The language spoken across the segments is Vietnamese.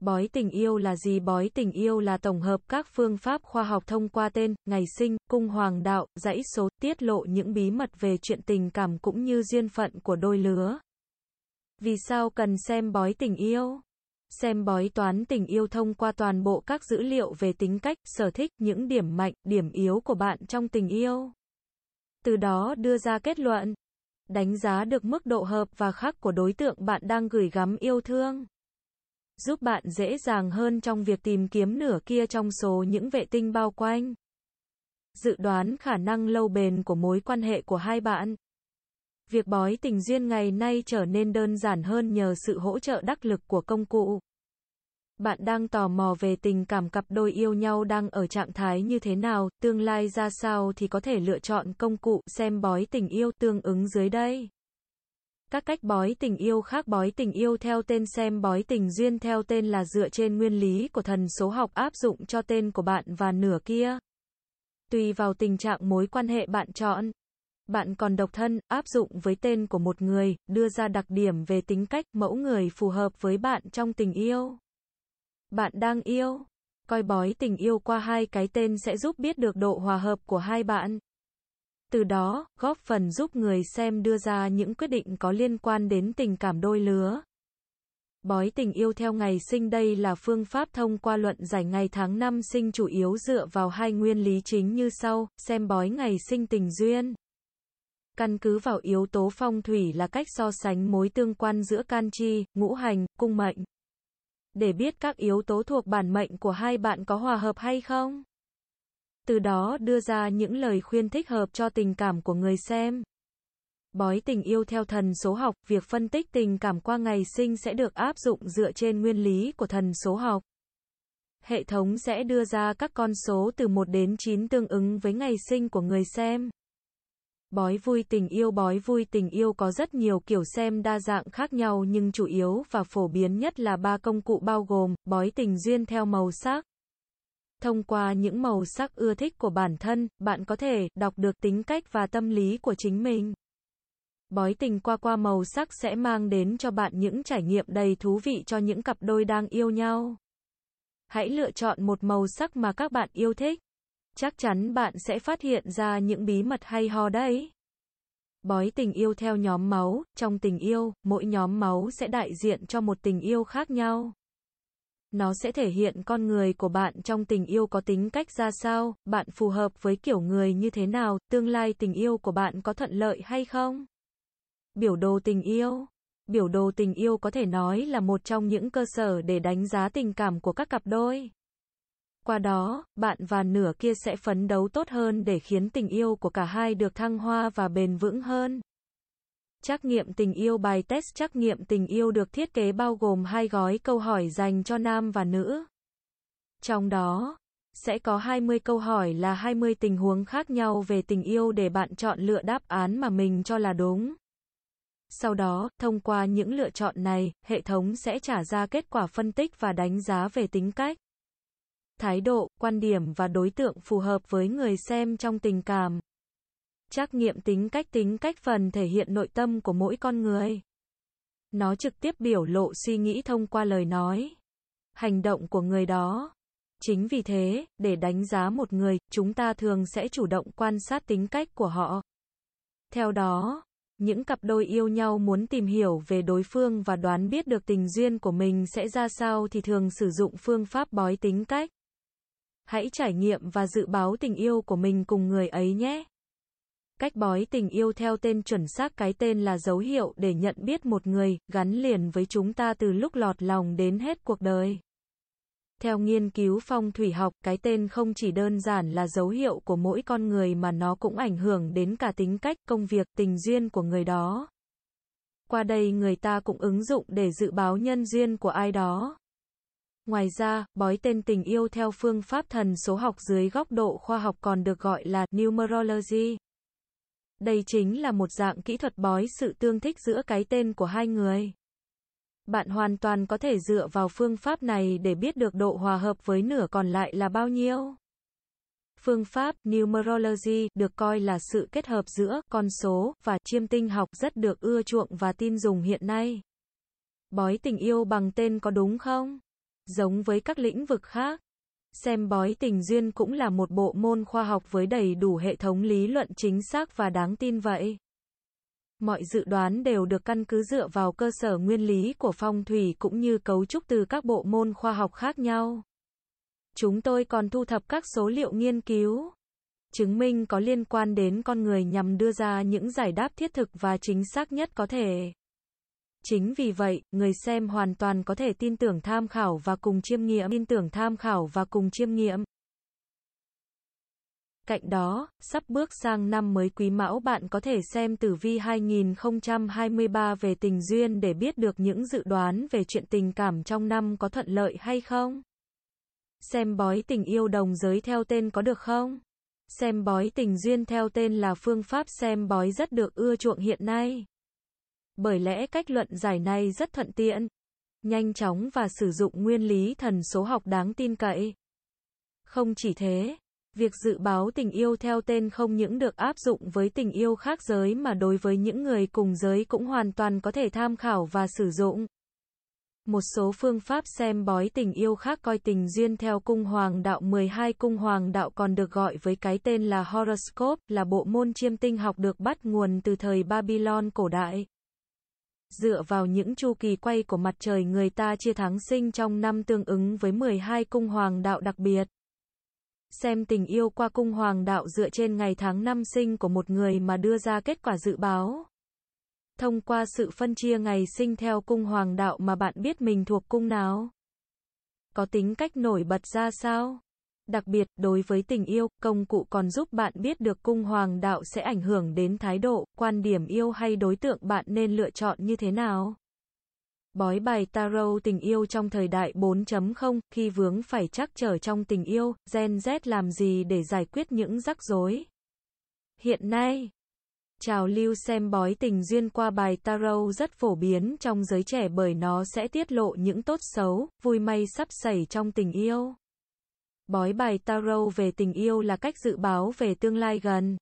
Bói tình yêu là gì? Bói tình yêu là tổng hợp các phương pháp khoa học thông qua tên, ngày sinh, cung hoàng đạo, dãy số, tiết lộ những bí mật về chuyện tình cảm cũng như duyên phận của đôi lứa. Vì sao cần xem bói tình yêu? Xem bói toán tình yêu thông qua toàn bộ các dữ liệu về tính cách, sở thích, những điểm mạnh, điểm yếu của bạn trong tình yêu. Từ đó đưa ra kết luận, đánh giá được mức độ hợp và khác của đối tượng bạn đang gửi gắm yêu thương giúp bạn dễ dàng hơn trong việc tìm kiếm nửa kia trong số những vệ tinh bao quanh. Dự đoán khả năng lâu bền của mối quan hệ của hai bạn. Việc bói tình duyên ngày nay trở nên đơn giản hơn nhờ sự hỗ trợ đắc lực của công cụ. Bạn đang tò mò về tình cảm cặp đôi yêu nhau đang ở trạng thái như thế nào, tương lai ra sao thì có thể lựa chọn công cụ xem bói tình yêu tương ứng dưới đây. Các cách bói tình yêu khác bói tình yêu theo tên xem bói tình duyên theo tên là dựa trên nguyên lý của thần số học áp dụng cho tên của bạn và nửa kia. Tùy vào tình trạng mối quan hệ bạn chọn. Bạn còn độc thân, áp dụng với tên của một người, đưa ra đặc điểm về tính cách, mẫu người phù hợp với bạn trong tình yêu. Bạn đang yêu. Coi bói tình yêu qua hai cái tên sẽ giúp biết được độ hòa hợp của hai bạn từ đó, góp phần giúp người xem đưa ra những quyết định có liên quan đến tình cảm đôi lứa. Bói tình yêu theo ngày sinh đây là phương pháp thông qua luận giải ngày tháng năm sinh chủ yếu dựa vào hai nguyên lý chính như sau, xem bói ngày sinh tình duyên. Căn cứ vào yếu tố phong thủy là cách so sánh mối tương quan giữa can chi, ngũ hành, cung mệnh. Để biết các yếu tố thuộc bản mệnh của hai bạn có hòa hợp hay không từ đó đưa ra những lời khuyên thích hợp cho tình cảm của người xem. Bói tình yêu theo thần số học, việc phân tích tình cảm qua ngày sinh sẽ được áp dụng dựa trên nguyên lý của thần số học. Hệ thống sẽ đưa ra các con số từ 1 đến 9 tương ứng với ngày sinh của người xem. Bói vui tình yêu Bói vui tình yêu có rất nhiều kiểu xem đa dạng khác nhau nhưng chủ yếu và phổ biến nhất là ba công cụ bao gồm, bói tình duyên theo màu sắc, Thông qua những màu sắc ưa thích của bản thân, bạn có thể đọc được tính cách và tâm lý của chính mình. Bói tình qua qua màu sắc sẽ mang đến cho bạn những trải nghiệm đầy thú vị cho những cặp đôi đang yêu nhau. Hãy lựa chọn một màu sắc mà các bạn yêu thích. Chắc chắn bạn sẽ phát hiện ra những bí mật hay ho đấy. Bói tình yêu theo nhóm máu, trong tình yêu, mỗi nhóm máu sẽ đại diện cho một tình yêu khác nhau. Nó sẽ thể hiện con người của bạn trong tình yêu có tính cách ra sao, bạn phù hợp với kiểu người như thế nào, tương lai tình yêu của bạn có thuận lợi hay không? Biểu đồ tình yêu Biểu đồ tình yêu có thể nói là một trong những cơ sở để đánh giá tình cảm của các cặp đôi. Qua đó, bạn và nửa kia sẽ phấn đấu tốt hơn để khiến tình yêu của cả hai được thăng hoa và bền vững hơn. Trắc nghiệm tình yêu Bài test trắc nghiệm tình yêu được thiết kế bao gồm hai gói câu hỏi dành cho nam và nữ. Trong đó, sẽ có 20 câu hỏi là 20 tình huống khác nhau về tình yêu để bạn chọn lựa đáp án mà mình cho là đúng. Sau đó, thông qua những lựa chọn này, hệ thống sẽ trả ra kết quả phân tích và đánh giá về tính cách, thái độ, quan điểm và đối tượng phù hợp với người xem trong tình cảm. Trắc nghiệm tính cách tính cách phần thể hiện nội tâm của mỗi con người. Nó trực tiếp biểu lộ suy nghĩ thông qua lời nói, hành động của người đó. Chính vì thế, để đánh giá một người, chúng ta thường sẽ chủ động quan sát tính cách của họ. Theo đó, những cặp đôi yêu nhau muốn tìm hiểu về đối phương và đoán biết được tình duyên của mình sẽ ra sao thì thường sử dụng phương pháp bói tính cách. Hãy trải nghiệm và dự báo tình yêu của mình cùng người ấy nhé. Cách bói tình yêu theo tên chuẩn xác cái tên là dấu hiệu để nhận biết một người, gắn liền với chúng ta từ lúc lọt lòng đến hết cuộc đời. Theo nghiên cứu phong thủy học, cái tên không chỉ đơn giản là dấu hiệu của mỗi con người mà nó cũng ảnh hưởng đến cả tính cách, công việc, tình duyên của người đó. Qua đây người ta cũng ứng dụng để dự báo nhân duyên của ai đó. Ngoài ra, bói tên tình yêu theo phương pháp thần số học dưới góc độ khoa học còn được gọi là numerology. Đây chính là một dạng kỹ thuật bói sự tương thích giữa cái tên của hai người. Bạn hoàn toàn có thể dựa vào phương pháp này để biết được độ hòa hợp với nửa còn lại là bao nhiêu. Phương pháp numerology được coi là sự kết hợp giữa con số và chiêm tinh học rất được ưa chuộng và tin dùng hiện nay. Bói tình yêu bằng tên có đúng không? Giống với các lĩnh vực khác, xem bói tình duyên cũng là một bộ môn khoa học với đầy đủ hệ thống lý luận chính xác và đáng tin vậy. Mọi dự đoán đều được căn cứ dựa vào cơ sở nguyên lý của phong thủy cũng như cấu trúc từ các bộ môn khoa học khác nhau. Chúng tôi còn thu thập các số liệu nghiên cứu, chứng minh có liên quan đến con người nhằm đưa ra những giải đáp thiết thực và chính xác nhất có thể. Chính vì vậy, người xem hoàn toàn có thể tin tưởng tham khảo và cùng chiêm nghiệm, tin tưởng tham khảo và cùng chiêm nghiệm. Cạnh đó, sắp bước sang năm mới quý mão bạn có thể xem tử vi 2023 về tình duyên để biết được những dự đoán về chuyện tình cảm trong năm có thuận lợi hay không. Xem bói tình yêu đồng giới theo tên có được không? Xem bói tình duyên theo tên là phương pháp xem bói rất được ưa chuộng hiện nay. Bởi lẽ cách luận giải này rất thuận tiện, nhanh chóng và sử dụng nguyên lý thần số học đáng tin cậy. Không chỉ thế, việc dự báo tình yêu theo tên không những được áp dụng với tình yêu khác giới mà đối với những người cùng giới cũng hoàn toàn có thể tham khảo và sử dụng. Một số phương pháp xem bói tình yêu khác coi tình duyên theo cung hoàng đạo 12 cung hoàng đạo còn được gọi với cái tên là horoscope, là bộ môn chiêm tinh học được bắt nguồn từ thời Babylon cổ đại. Dựa vào những chu kỳ quay của mặt trời người ta chia tháng sinh trong năm tương ứng với 12 cung hoàng đạo đặc biệt. Xem tình yêu qua cung hoàng đạo dựa trên ngày tháng năm sinh của một người mà đưa ra kết quả dự báo. Thông qua sự phân chia ngày sinh theo cung hoàng đạo mà bạn biết mình thuộc cung nào. Có tính cách nổi bật ra sao? Đặc biệt, đối với tình yêu, công cụ còn giúp bạn biết được cung hoàng đạo sẽ ảnh hưởng đến thái độ, quan điểm yêu hay đối tượng bạn nên lựa chọn như thế nào. Bói bài tarot tình yêu trong thời đại 4.0, khi vướng phải chắc trở trong tình yêu, Gen Z làm gì để giải quyết những rắc rối? Hiện nay, trào lưu xem bói tình duyên qua bài tarot rất phổ biến trong giới trẻ bởi nó sẽ tiết lộ những tốt xấu, vui may sắp xảy trong tình yêu. Bói bài tarot về tình yêu là cách dự báo về tương lai gần.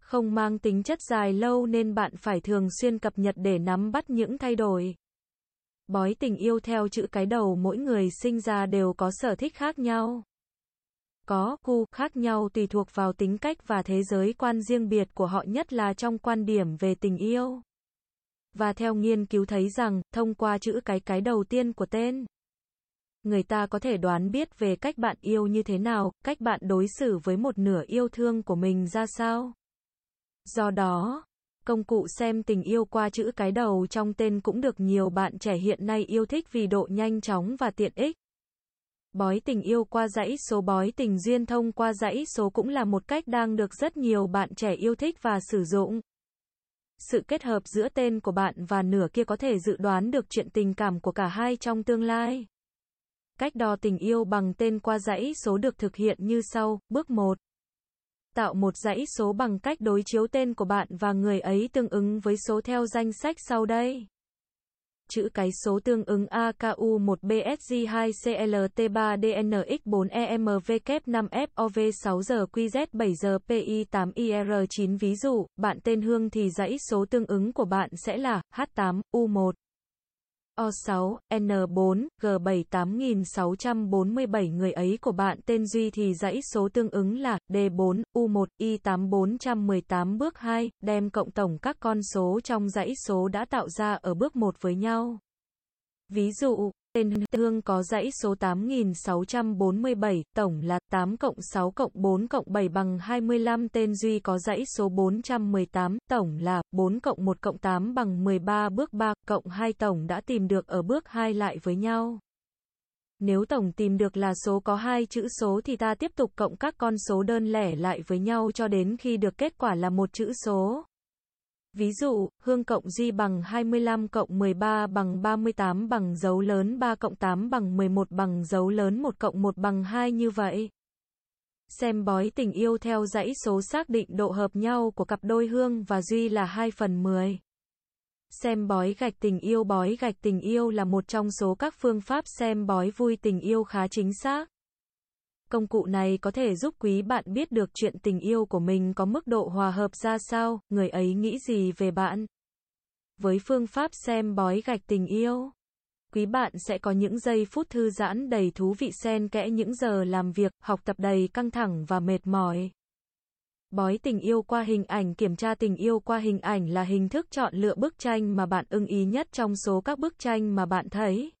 Không mang tính chất dài lâu nên bạn phải thường xuyên cập nhật để nắm bắt những thay đổi. Bói tình yêu theo chữ cái đầu mỗi người sinh ra đều có sở thích khác nhau. Có khu khác nhau tùy thuộc vào tính cách và thế giới quan riêng biệt của họ nhất là trong quan điểm về tình yêu. Và theo nghiên cứu thấy rằng, thông qua chữ cái cái đầu tiên của tên, người ta có thể đoán biết về cách bạn yêu như thế nào, cách bạn đối xử với một nửa yêu thương của mình ra sao. Do đó, công cụ xem tình yêu qua chữ cái đầu trong tên cũng được nhiều bạn trẻ hiện nay yêu thích vì độ nhanh chóng và tiện ích. Bói tình yêu qua dãy số bói tình duyên thông qua dãy số cũng là một cách đang được rất nhiều bạn trẻ yêu thích và sử dụng. Sự kết hợp giữa tên của bạn và nửa kia có thể dự đoán được chuyện tình cảm của cả hai trong tương lai. Cách đo tình yêu bằng tên qua dãy số được thực hiện như sau. Bước 1. Tạo một dãy số bằng cách đối chiếu tên của bạn và người ấy tương ứng với số theo danh sách sau đây. Chữ cái số tương ứng AKU1BSG2CLT3DNX4EMVK5FOV6GQZ7GPI8IR9 Ví dụ, bạn tên Hương thì dãy số tương ứng của bạn sẽ là H8U1. O6, N4, G7 8647 người ấy của bạn tên Duy thì dãy số tương ứng là D4, U1, Y8 418 bước 2, đem cộng tổng các con số trong dãy số đã tạo ra ở bước 1 với nhau. Ví dụ, tên Hương có dãy số 8647, tổng là 8 cộng 6 cộng 4 cộng 7 bằng 25. Tên Duy có dãy số 418, tổng là 4 cộng 1 cộng 8 bằng 13. Bước 3, cộng 2 tổng đã tìm được ở bước 2 lại với nhau. Nếu tổng tìm được là số có hai chữ số thì ta tiếp tục cộng các con số đơn lẻ lại với nhau cho đến khi được kết quả là một chữ số. Ví dụ, hương cộng di bằng 25 cộng 13 bằng 38 bằng dấu lớn 3 cộng 8 bằng 11 bằng dấu lớn 1 cộng 1 bằng 2 như vậy. Xem bói tình yêu theo dãy số xác định độ hợp nhau của cặp đôi hương và duy là 2 phần 10. Xem bói gạch tình yêu Bói gạch tình yêu là một trong số các phương pháp xem bói vui tình yêu khá chính xác. Công cụ này có thể giúp quý bạn biết được chuyện tình yêu của mình có mức độ hòa hợp ra sao, người ấy nghĩ gì về bạn. Với phương pháp xem bói gạch tình yêu, Quý bạn sẽ có những giây phút thư giãn đầy thú vị xen kẽ những giờ làm việc, học tập đầy căng thẳng và mệt mỏi. Bói tình yêu qua hình ảnh Kiểm tra tình yêu qua hình ảnh là hình thức chọn lựa bức tranh mà bạn ưng ý nhất trong số các bức tranh mà bạn thấy.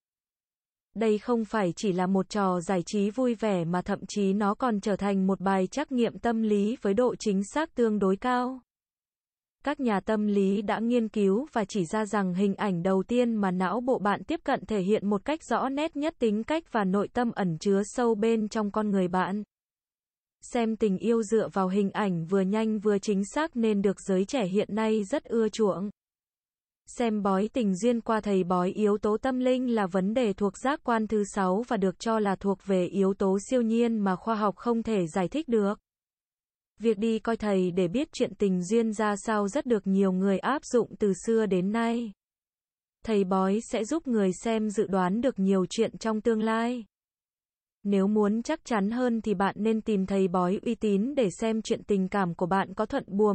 Đây không phải chỉ là một trò giải trí vui vẻ mà thậm chí nó còn trở thành một bài trắc nghiệm tâm lý với độ chính xác tương đối cao. Các nhà tâm lý đã nghiên cứu và chỉ ra rằng hình ảnh đầu tiên mà não bộ bạn tiếp cận thể hiện một cách rõ nét nhất tính cách và nội tâm ẩn chứa sâu bên trong con người bạn. Xem tình yêu dựa vào hình ảnh vừa nhanh vừa chính xác nên được giới trẻ hiện nay rất ưa chuộng. Xem bói tình duyên qua thầy bói yếu tố tâm linh là vấn đề thuộc giác quan thứ sáu và được cho là thuộc về yếu tố siêu nhiên mà khoa học không thể giải thích được. Việc đi coi thầy để biết chuyện tình duyên ra sao rất được nhiều người áp dụng từ xưa đến nay. Thầy bói sẽ giúp người xem dự đoán được nhiều chuyện trong tương lai. Nếu muốn chắc chắn hơn thì bạn nên tìm thầy bói uy tín để xem chuyện tình cảm của bạn có thuận buồm